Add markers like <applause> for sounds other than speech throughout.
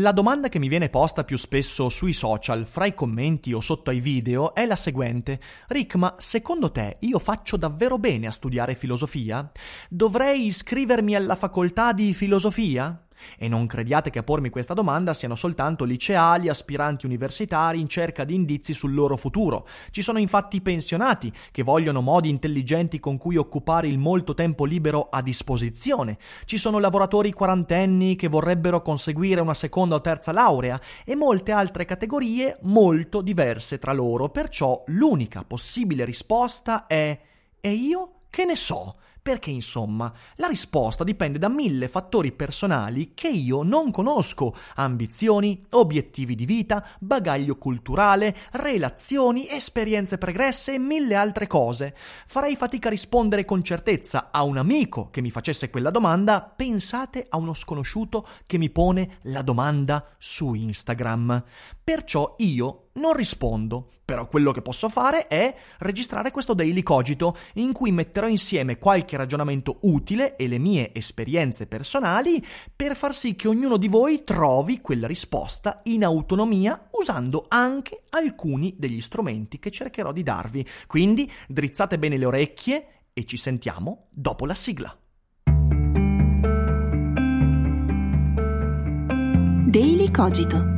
La domanda che mi viene posta più spesso sui social, fra i commenti o sotto ai video, è la seguente. Rick, ma secondo te io faccio davvero bene a studiare filosofia? Dovrei iscrivermi alla facoltà di filosofia? E non crediate che a pormi questa domanda siano soltanto liceali, aspiranti universitari in cerca di indizi sul loro futuro. Ci sono infatti pensionati che vogliono modi intelligenti con cui occupare il molto tempo libero a disposizione. Ci sono lavoratori quarantenni che vorrebbero conseguire una seconda o terza laurea e molte altre categorie molto diverse tra loro. Perciò l'unica possibile risposta è E io che ne so? Perché insomma, la risposta dipende da mille fattori personali che io non conosco, ambizioni, obiettivi di vita, bagaglio culturale, relazioni, esperienze pregresse e mille altre cose. Farei fatica a rispondere con certezza a un amico che mi facesse quella domanda, pensate a uno sconosciuto che mi pone la domanda su Instagram. Perciò io non rispondo, però quello che posso fare è registrare questo daily cogito in cui metterò insieme qualche ragionamento utile e le mie esperienze personali per far sì che ognuno di voi trovi quella risposta in autonomia usando anche alcuni degli strumenti che cercherò di darvi. Quindi drizzate bene le orecchie e ci sentiamo dopo la sigla. Daily Cogito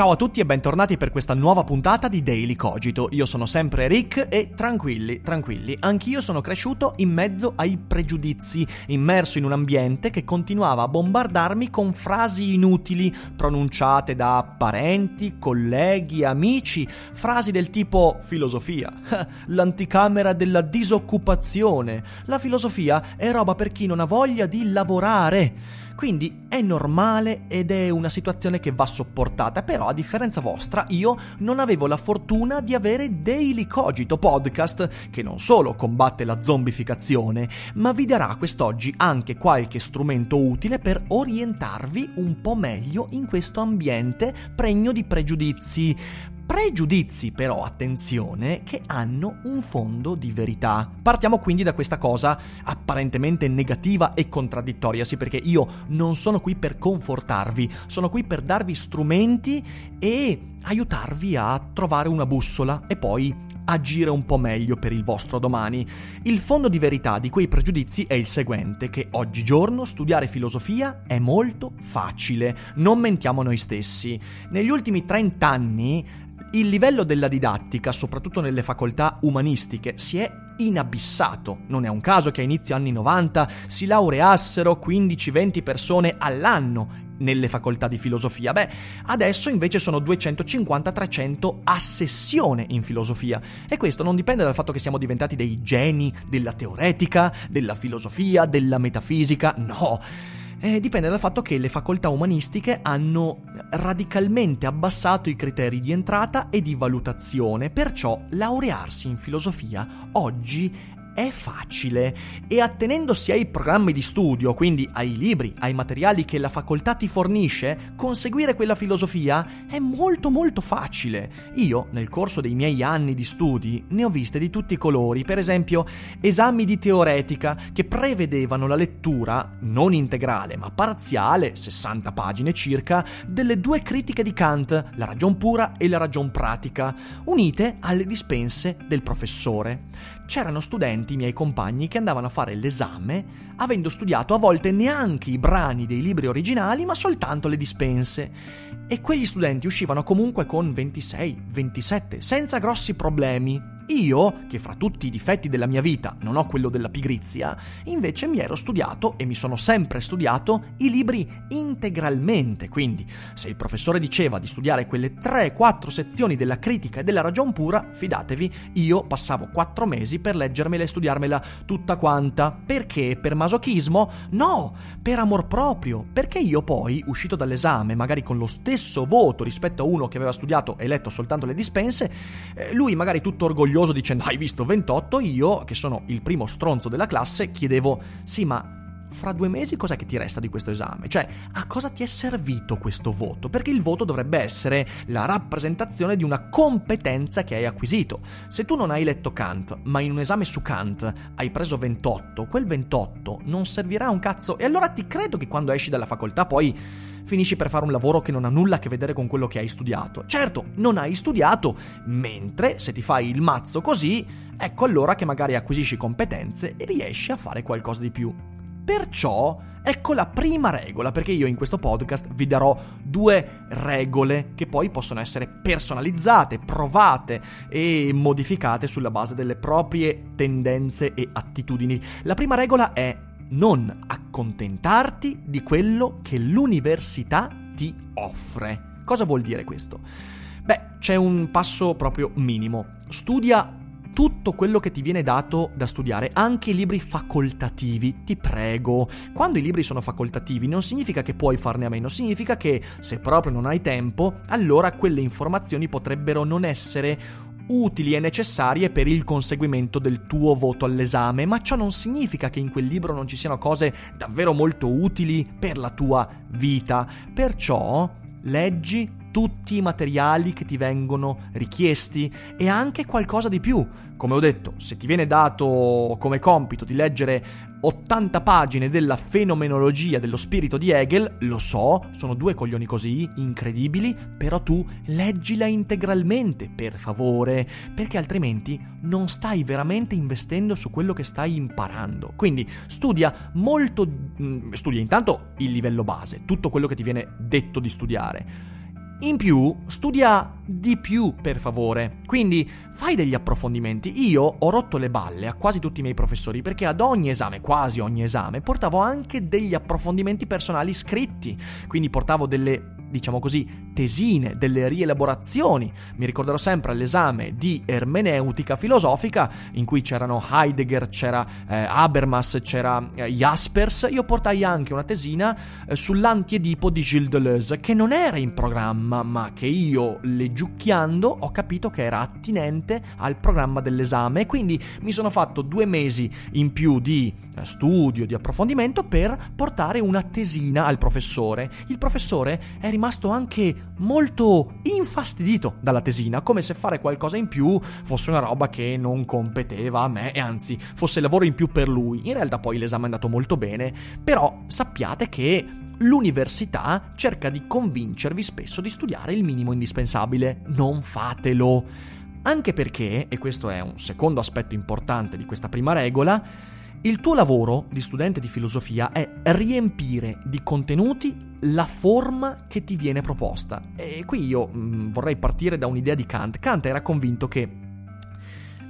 Ciao a tutti e bentornati per questa nuova puntata di Daily Cogito. Io sono sempre Rick e tranquilli, tranquilli, anch'io sono cresciuto in mezzo ai pregiudizi, immerso in un ambiente che continuava a bombardarmi con frasi inutili pronunciate da parenti, colleghi, amici, frasi del tipo filosofia, <laughs> l'anticamera della disoccupazione, la filosofia è roba per chi non ha voglia di lavorare. Quindi è normale ed è una situazione che va sopportata, però a differenza vostra io non avevo la fortuna di avere Daily Cogito podcast che non solo combatte la zombificazione, ma vi darà quest'oggi anche qualche strumento utile per orientarvi un po' meglio in questo ambiente pregno di pregiudizi pregiudizi però, attenzione, che hanno un fondo di verità. Partiamo quindi da questa cosa apparentemente negativa e contraddittoria, sì perché io non sono qui per confortarvi, sono qui per darvi strumenti e aiutarvi a trovare una bussola e poi agire un po' meglio per il vostro domani. Il fondo di verità di quei pregiudizi è il seguente, che oggigiorno studiare filosofia è molto facile, non mentiamo noi stessi. Negli ultimi 30 anni il livello della didattica, soprattutto nelle facoltà umanistiche, si è inabissato. Non è un caso che a inizio anni 90 si laureassero 15-20 persone all'anno nelle facoltà di filosofia. Beh, adesso invece sono 250-300 a sessione in filosofia. E questo non dipende dal fatto che siamo diventati dei geni della teoretica, della filosofia, della metafisica, no eh, dipende dal fatto che le facoltà umanistiche hanno radicalmente abbassato i criteri di entrata e di valutazione, perciò laurearsi in filosofia oggi è facile e attenendosi ai programmi di studio, quindi ai libri, ai materiali che la facoltà ti fornisce, conseguire quella filosofia è molto molto facile. Io, nel corso dei miei anni di studi, ne ho viste di tutti i colori, per esempio esami di teoretica che prevedevano la lettura non integrale ma parziale, 60 pagine circa, delle due critiche di Kant, la ragion pura e la ragion pratica, unite alle dispense del professore c'erano studenti, miei compagni, che andavano a fare l'esame avendo studiato a volte neanche i brani dei libri originali, ma soltanto le dispense. E quegli studenti uscivano comunque con 26, 27, senza grossi problemi. Io, che fra tutti i difetti della mia vita non ho quello della pigrizia, invece mi ero studiato e mi sono sempre studiato i libri integralmente. Quindi, se il professore diceva di studiare quelle 3-4 sezioni della critica e della ragion pura, fidatevi, io passavo 4 mesi per leggermela e studiarmela tutta quanta. Perché? Per masochismo? No, per amor proprio. Perché io poi, uscito dall'esame, magari con lo stesso voto rispetto a uno che aveva studiato e letto soltanto le dispense, eh, lui magari tutto orgoglioso dicendo hai visto 28, io, che sono il primo stronzo della classe, chiedevo sì ma fra due mesi cos'è che ti resta di questo esame? Cioè, a cosa ti è servito questo voto? Perché il voto dovrebbe essere la rappresentazione di una competenza che hai acquisito. Se tu non hai letto Kant, ma in un esame su Kant hai preso 28, quel 28 non servirà a un cazzo. E allora ti credo che quando esci dalla facoltà poi finisci per fare un lavoro che non ha nulla a che vedere con quello che hai studiato. Certo, non hai studiato, mentre se ti fai il mazzo così, ecco allora che magari acquisisci competenze e riesci a fare qualcosa di più. Perciò ecco la prima regola, perché io in questo podcast vi darò due regole che poi possono essere personalizzate, provate e modificate sulla base delle proprie tendenze e attitudini. La prima regola è non accontentarti di quello che l'università ti offre. Cosa vuol dire questo? Beh, c'è un passo proprio minimo. Studia tutto quello che ti viene dato da studiare, anche i libri facoltativi, ti prego. Quando i libri sono facoltativi non significa che puoi farne a meno, significa che se proprio non hai tempo, allora quelle informazioni potrebbero non essere utili e necessarie per il conseguimento del tuo voto all'esame, ma ciò non significa che in quel libro non ci siano cose davvero molto utili per la tua vita. Perciò leggi tutti i materiali che ti vengono richiesti e anche qualcosa di più. Come ho detto, se ti viene dato come compito di leggere 80 pagine della fenomenologia dello spirito di Hegel, lo so, sono due coglioni così, incredibili, però tu leggila integralmente, per favore, perché altrimenti non stai veramente investendo su quello che stai imparando. Quindi studia molto, mm, studia intanto il livello base, tutto quello che ti viene detto di studiare in più, studia di più, per favore. Quindi fai degli approfondimenti. Io ho rotto le balle a quasi tutti i miei professori perché ad ogni esame, quasi ogni esame, portavo anche degli approfondimenti personali scritti. Quindi portavo delle diciamo così, tesine, delle rielaborazioni. Mi ricorderò sempre all'esame di ermeneutica filosofica, in cui c'erano Heidegger, c'era eh, Habermas, c'era eh, Jaspers. Io portai anche una tesina eh, sull'antiedipo di Gilles Deleuze, che non era in programma, ma che io, leggiucchiando, ho capito che era attinente al programma dell'esame. Quindi mi sono fatto due mesi in più di eh, studio, di approfondimento per portare una tesina al professore. Il professore è rimasto rimasto anche molto infastidito dalla tesina, come se fare qualcosa in più fosse una roba che non competeva a me e anzi fosse lavoro in più per lui. In realtà poi l'esame è andato molto bene, però sappiate che l'università cerca di convincervi spesso di studiare il minimo indispensabile. Non fatelo. Anche perché, e questo è un secondo aspetto importante di questa prima regola, il tuo lavoro di studente di filosofia è riempire di contenuti la forma che ti viene proposta. E qui io mh, mm, vorrei partire da un'idea di Kant. Kant era convinto che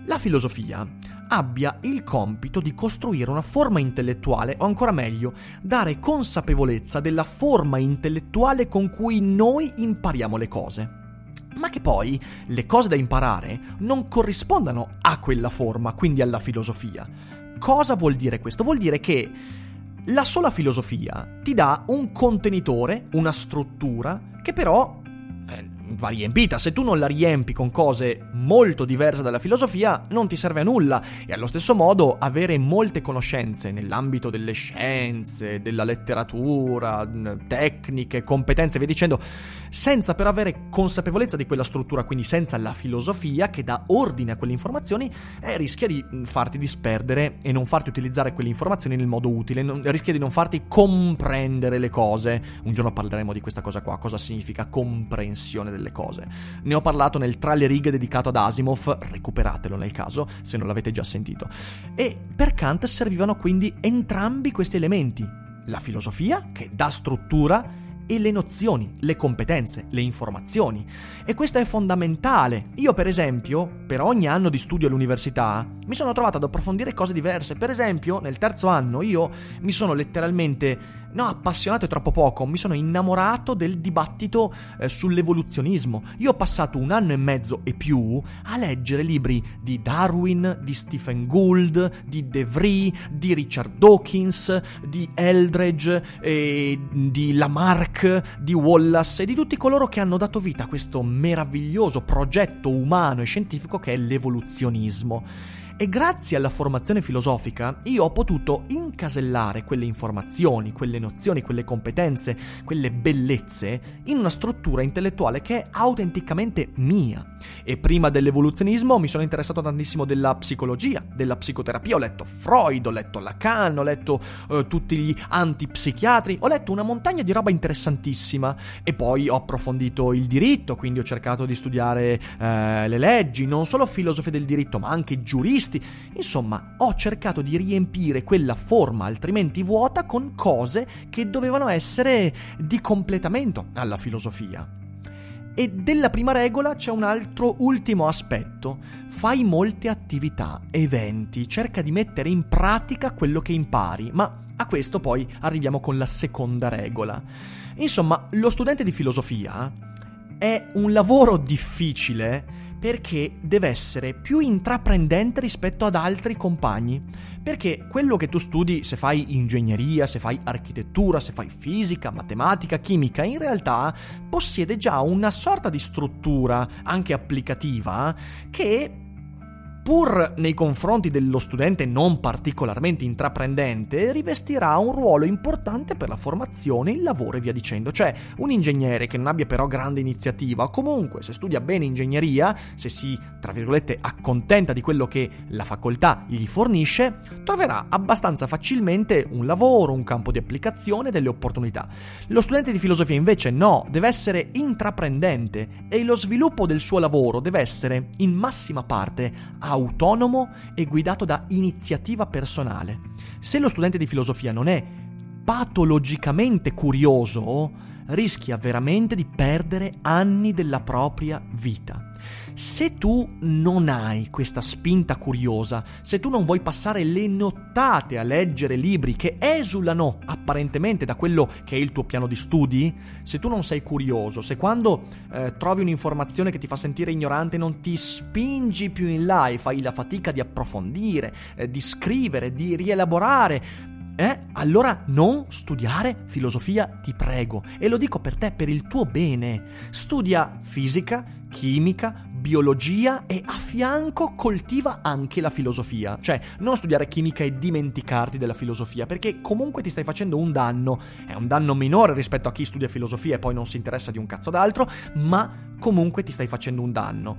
la filosofia abbia il compito di costruire una forma intellettuale, o ancora meglio, dare consapevolezza della forma intellettuale con cui noi impariamo le cose ma che poi le cose da imparare non corrispondano a quella forma, quindi alla filosofia. Cosa vuol dire questo? Vuol dire che la sola filosofia ti dà un contenitore, una struttura, che però va riempita. Se tu non la riempi con cose molto diverse dalla filosofia, non ti serve a nulla. E allo stesso modo, avere molte conoscenze nell'ambito delle scienze, della letteratura, tecniche, competenze, via dicendo, senza però avere consapevolezza di quella struttura, quindi senza la filosofia che dà ordine a quelle informazioni, eh, rischia di farti disperdere e non farti utilizzare quelle informazioni nel modo utile, non, rischia di non farti comprendere le cose. Un giorno parleremo di questa cosa qua, cosa significa comprensione delle cose. Ne ho parlato nel tra le righe dedicato ad Asimov, recuperatelo nel caso se non l'avete già sentito. E per Kant servivano quindi entrambi questi elementi. La filosofia, che dà struttura, e le nozioni, le competenze, le informazioni. E questo è fondamentale. Io, per esempio, per ogni anno di studio all'università, mi sono trovato ad approfondire cose diverse. Per esempio, nel terzo anno io mi sono letteralmente No, appassionato è troppo poco, mi sono innamorato del dibattito eh, sull'evoluzionismo. Io ho passato un anno e mezzo e più a leggere libri di Darwin, di Stephen Gould, di De Vries, di Richard Dawkins, di Eldredge, eh, di Lamarck, di Wallace e di tutti coloro che hanno dato vita a questo meraviglioso progetto umano e scientifico che è l'evoluzionismo. E grazie alla formazione filosofica io ho potuto incasellare quelle informazioni, quelle nozioni, quelle competenze, quelle bellezze in una struttura intellettuale che è autenticamente mia. E prima dell'evoluzionismo mi sono interessato tantissimo della psicologia, della psicoterapia, ho letto Freud, ho letto Lacan, ho letto eh, tutti gli antipsichiatri, ho letto una montagna di roba interessantissima. E poi ho approfondito il diritto, quindi ho cercato di studiare eh, le leggi, non solo filosofia del diritto ma anche giuristi artisti. Insomma, ho cercato di riempire quella forma altrimenti vuota con cose che dovevano essere di completamento alla filosofia. E della prima regola c'è un altro ultimo aspetto. Fai molte attività, eventi, cerca di mettere in pratica quello che impari, ma a questo poi arriviamo con la seconda regola. Insomma, lo studente di filosofia è un lavoro difficile perché deve essere più intraprendente rispetto ad altri compagni. Perché quello che tu studi, se fai ingegneria, se fai architettura, se fai fisica, matematica, chimica, in realtà possiede già una sorta di struttura, anche applicativa, che pur nei confronti dello studente non particolarmente intraprendente, rivestirà un ruolo importante per la formazione, il lavoro e via dicendo. Cioè, un ingegnere che non abbia però grande iniziativa, comunque se studia bene ingegneria, se si, tra virgolette, accontenta di quello che la facoltà gli fornisce, troverà abbastanza facilmente un lavoro, un campo di applicazione, delle opportunità. Lo studente di filosofia invece no, deve essere intraprendente e lo sviluppo del suo lavoro deve essere in massima parte autonomo e guidato da iniziativa personale. Se lo studente di filosofia non è patologicamente curioso, rischia veramente di perdere anni della propria vita. Se tu non hai questa spinta curiosa, se tu non vuoi passare le nottate a leggere libri che esulano apparentemente da quello che è il tuo piano di studi, se tu non sei curioso, se quando eh, trovi un'informazione che ti fa sentire ignorante non ti spingi più in là e fai la fatica di approfondire, eh, di scrivere, di rielaborare, eh? Allora non studiare filosofia, ti prego. E lo dico per te, per il tuo bene. Studia fisica, chimica, biologia e a fianco coltiva anche la filosofia. Cioè, non studiare chimica e dimenticarti della filosofia, perché comunque ti stai facendo un danno. È un danno minore rispetto a chi studia filosofia e poi non si interessa di un cazzo d'altro, ma comunque ti stai facendo un danno.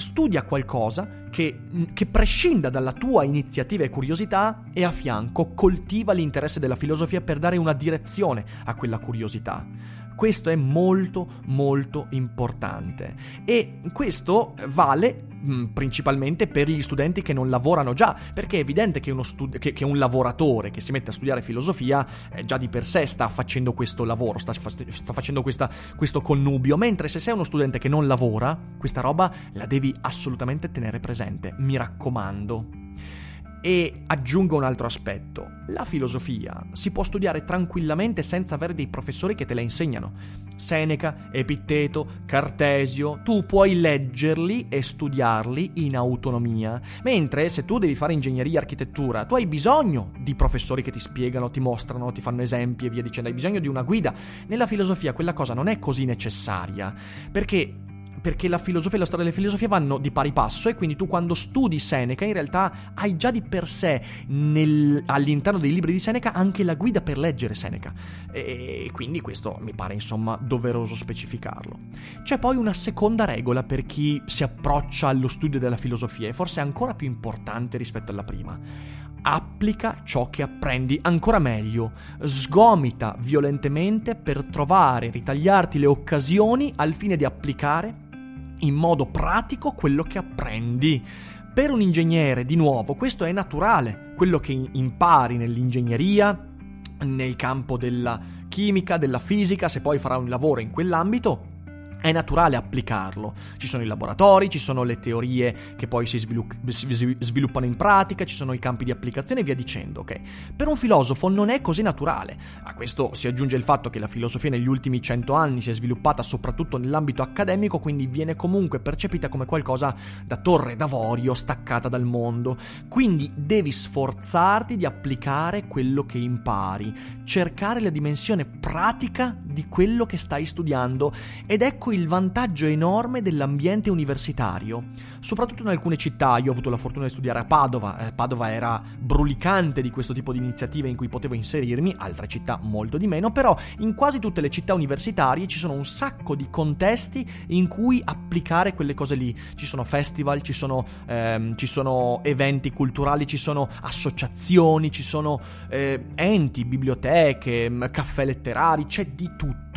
Studia qualcosa che, che prescinda dalla tua iniziativa e curiosità e a fianco coltiva l'interesse della filosofia per dare una direzione a quella curiosità. Questo è molto molto importante e questo vale mm, principalmente per gli studenti che non lavorano già, perché è evidente che, stud- che, che un lavoratore che si mette a studiare filosofia eh, già di per sé sta facendo questo lavoro, sta, sta facendo questa, questo connubio, mentre se sei uno studente che non lavora, questa roba la devi assolutamente tenere presente, mi raccomando. E aggiungo un altro aspetto. La filosofia si può studiare tranquillamente senza avere dei professori che te la insegnano. Seneca, Epitteto, Cartesio, tu puoi leggerli e studiarli in autonomia. Mentre se tu devi fare ingegneria e architettura, tu hai bisogno di professori che ti spiegano, ti mostrano, ti fanno esempi e via dicendo, hai bisogno di una guida. Nella filosofia quella cosa non è così necessaria, perché perché la filosofia e la storia della filosofia vanno di pari passo e quindi tu quando studi Seneca in realtà hai già di per sé nel, all'interno dei libri di Seneca anche la guida per leggere Seneca e quindi questo mi pare insomma doveroso specificarlo. C'è poi una seconda regola per chi si approccia allo studio della filosofia e forse ancora più importante rispetto alla prima applica ciò che apprendi, ancora meglio, sgomita violentemente per trovare, ritagliarti le occasioni al fine di applicare in modo pratico quello che apprendi. Per un ingegnere, di nuovo, questo è naturale. Quello che impari nell'ingegneria, nel campo della chimica, della fisica, se poi farà un lavoro in quell'ambito, è naturale applicarlo. Ci sono i laboratori, ci sono le teorie che poi si, svilupp- si, sviluppano in pratica, ci sono i campi di applicazione e via dicendo, ok? Per un filosofo non è così naturale. A questo si aggiunge il fatto che la filosofia negli ultimi cento anni si è sviluppata soprattutto nell'ambito accademico, quindi viene comunque percepita come qualcosa da torre d'avorio staccata dal mondo. Quindi devi sforzarti di applicare quello che impari, cercare la dimensione pratica di quello che stai studiando ed ecco il vantaggio enorme dell'ambiente universitario, soprattutto in alcune città. Io ho avuto la fortuna di studiare a Padova, eh, Padova era brulicante di questo tipo di iniziative in cui potevo inserirmi, altre città molto di meno, però in quasi tutte le città universitarie ci sono un sacco di contesti in cui applicare quelle cose lì. Ci sono festival, ci sono, ehm, ci sono eventi culturali, ci sono associazioni, ci sono eh, enti, biblioteche, caffè letterari, c'è di tutto,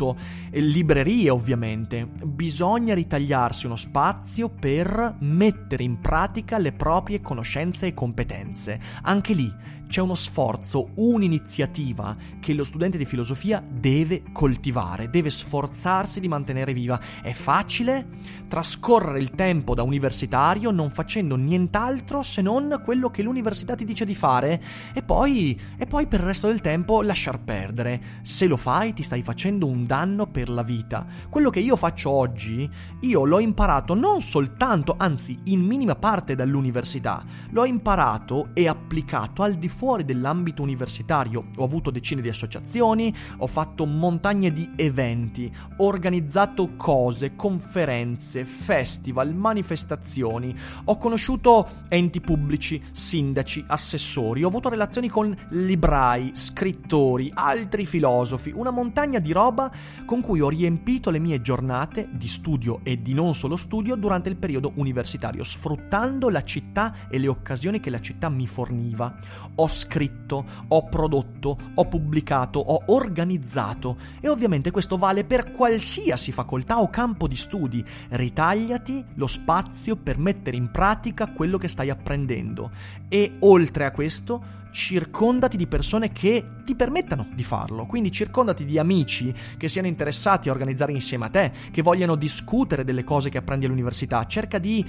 e librerie ovviamente bisogna ritagliarsi uno spazio per mettere in pratica le proprie conoscenze e competenze. Anche lì c'è uno sforzo, un'iniziativa che lo studente di filosofia deve coltivare, deve sforzarsi di mantenere viva. È facile trascorrere il tempo da universitario non facendo nient'altro se non quello che l'università ti dice di fare e poi, e poi per il resto del tempo lasciar perdere. Se lo fai ti stai facendo un danno per la vita. Quello che io faccio oggi, io l'ho imparato non soltanto, anzi in minima parte dall'università, l'ho imparato e applicato al di fuori dell'ambito universitario. Ho avuto decine di associazioni, ho fatto montagne di eventi, ho organizzato cose, conferenze, festival, manifestazioni, ho conosciuto enti pubblici, sindaci, assessori, ho avuto relazioni con librai, scrittori, altri filosofi, una montagna di roba con cui ho riempito le mie giornate di studio e di non solo studio durante il periodo universitario, sfruttando la città e le occasioni che la città mi forniva. Ho ho scritto, ho prodotto, ho pubblicato, ho organizzato e ovviamente questo vale per qualsiasi facoltà o campo di studi. Ritagliati lo spazio per mettere in pratica quello che stai apprendendo e oltre a questo circondati di persone che ti permettano di farlo. Quindi circondati di amici che siano interessati a organizzare insieme a te, che vogliano discutere delle cose che apprendi all'università. Cerca di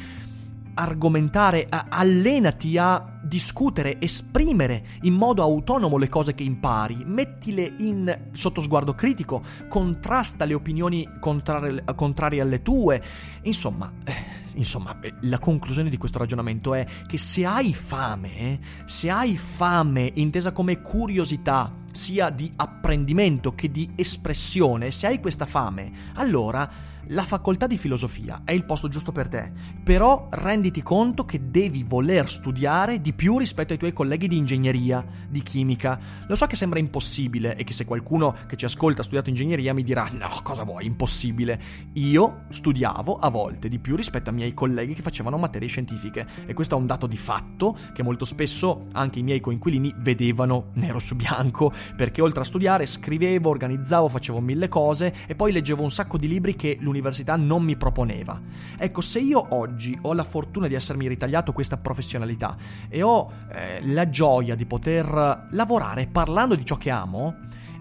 argomentare, allenati a discutere, esprimere in modo autonomo le cose che impari, mettile in sotto sguardo critico, contrasta le opinioni contrarie, contrarie alle tue. Insomma, eh, insomma, eh, la conclusione di questo ragionamento è che se hai fame, se hai fame intesa come curiosità, sia di apprendimento che di espressione, se hai questa fame, allora la facoltà di filosofia è il posto giusto per te, però renditi conto che devi voler studiare di più rispetto ai tuoi colleghi di ingegneria, di chimica. Lo so che sembra impossibile e che se qualcuno che ci ascolta ha studiato ingegneria mi dirà no, cosa vuoi, impossibile. Io studiavo a volte di più rispetto ai miei colleghi che facevano materie scientifiche e questo è un dato di fatto che molto spesso anche i miei coinquilini vedevano nero su bianco perché oltre a studiare scrivevo, organizzavo, facevo mille cose e poi leggevo un sacco di libri che l'università l'università non mi proponeva. Ecco, se io oggi ho la fortuna di essermi ritagliato questa professionalità e ho eh, la gioia di poter lavorare parlando di ciò che amo,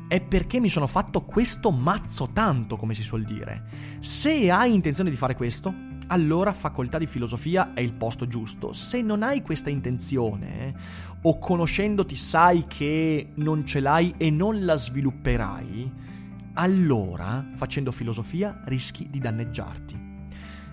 è perché mi sono fatto questo mazzo tanto, come si suol dire. Se hai intenzione di fare questo, allora facoltà di filosofia è il posto giusto. Se non hai questa intenzione, o conoscendoti sai che non ce l'hai e non la svilupperai, allora, facendo filosofia, rischi di danneggiarti.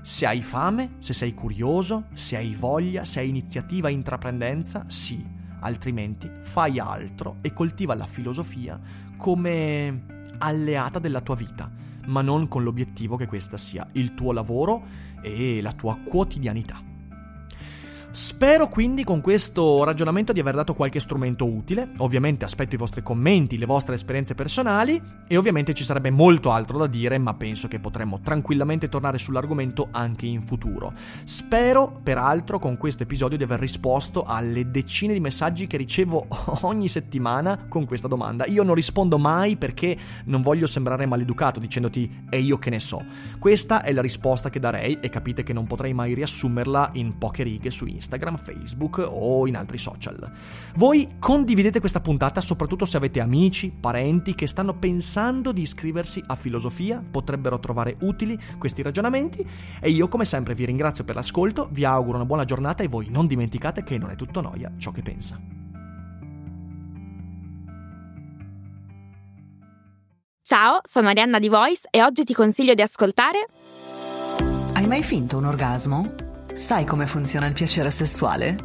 Se hai fame, se sei curioso, se hai voglia, se hai iniziativa e intraprendenza, sì, altrimenti fai altro e coltiva la filosofia come alleata della tua vita, ma non con l'obiettivo che questa sia il tuo lavoro e la tua quotidianità. Spero quindi con questo ragionamento di aver dato qualche strumento utile, ovviamente aspetto i vostri commenti, le vostre esperienze personali e ovviamente ci sarebbe molto altro da dire ma penso che potremmo tranquillamente tornare sull'argomento anche in futuro. Spero peraltro con questo episodio di aver risposto alle decine di messaggi che ricevo <laughs> ogni settimana con questa domanda. Io non rispondo mai perché non voglio sembrare maleducato dicendoti e io che ne so. Questa è la risposta che darei e capite che non potrei mai riassumerla in poche righe su Instagram. Instagram, Facebook o in altri social. Voi condividete questa puntata soprattutto se avete amici, parenti che stanno pensando di iscriversi a filosofia, potrebbero trovare utili questi ragionamenti e io come sempre vi ringrazio per l'ascolto, vi auguro una buona giornata e voi non dimenticate che non è tutto noia ciò che pensa. Ciao, sono Arianna di Voice e oggi ti consiglio di ascoltare Hai mai finto un orgasmo? Sai come funziona il piacere sessuale?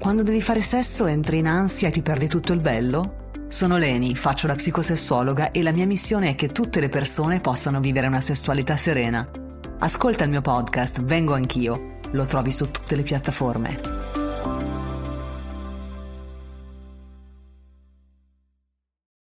Quando devi fare sesso entri in ansia e ti perdi tutto il bello? Sono Leni, faccio la psicosessuologa e la mia missione è che tutte le persone possano vivere una sessualità serena. Ascolta il mio podcast, Vengo anch'io. Lo trovi su tutte le piattaforme.